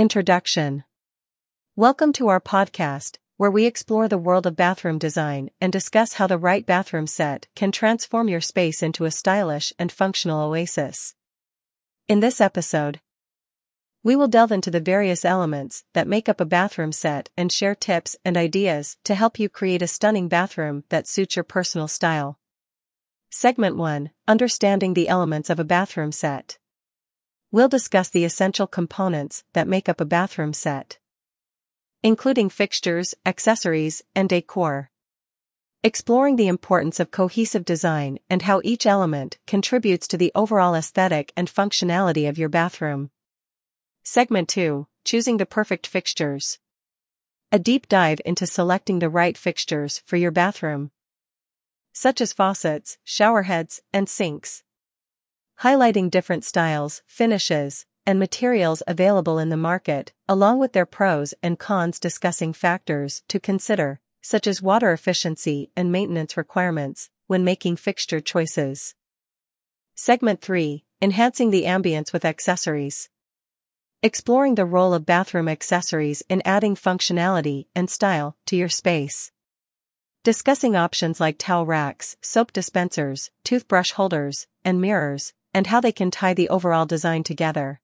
Introduction Welcome to our podcast, where we explore the world of bathroom design and discuss how the right bathroom set can transform your space into a stylish and functional oasis. In this episode, we will delve into the various elements that make up a bathroom set and share tips and ideas to help you create a stunning bathroom that suits your personal style. Segment 1 Understanding the elements of a bathroom set. We'll discuss the essential components that make up a bathroom set, including fixtures, accessories, and decor. Exploring the importance of cohesive design and how each element contributes to the overall aesthetic and functionality of your bathroom. Segment 2 Choosing the perfect fixtures. A deep dive into selecting the right fixtures for your bathroom, such as faucets, shower heads, and sinks highlighting different styles, finishes, and materials available in the market, along with their pros and cons discussing factors to consider, such as water efficiency and maintenance requirements, when making fixture choices. Segment 3 Enhancing the ambience with accessories. Exploring the role of bathroom accessories in adding functionality and style to your space. Discussing options like towel racks, soap dispensers, toothbrush holders, and mirrors, and how they can tie the overall design together.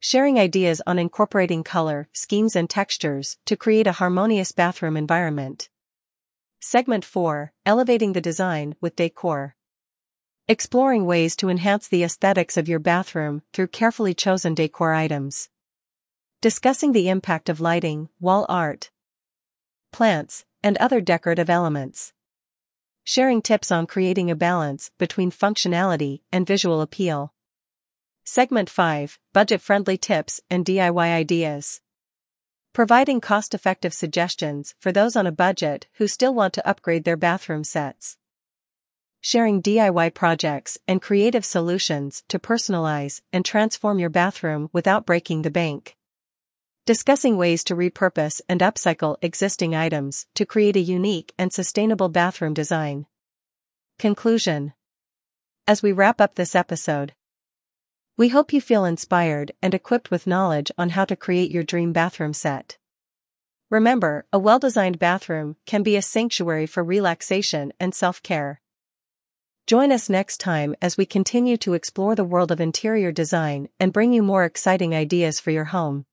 Sharing ideas on incorporating color, schemes and textures to create a harmonious bathroom environment. Segment 4 Elevating the design with decor. Exploring ways to enhance the aesthetics of your bathroom through carefully chosen decor items. Discussing the impact of lighting, wall art, plants, and other decorative elements sharing tips on creating a balance between functionality and visual appeal. Segment 5 Budget friendly tips and DIY ideas. Providing cost effective suggestions for those on a budget who still want to upgrade their bathroom sets. Sharing DIY projects and creative solutions to personalize and transform your bathroom without breaking the bank discussing ways to repurpose and upcycle existing items to create a unique and sustainable bathroom design. Conclusion As we wrap up this episode, we hope you feel inspired and equipped with knowledge on how to create your dream bathroom set. Remember, a well designed bathroom can be a sanctuary for relaxation and self care. Join us next time as we continue to explore the world of interior design and bring you more exciting ideas for your home.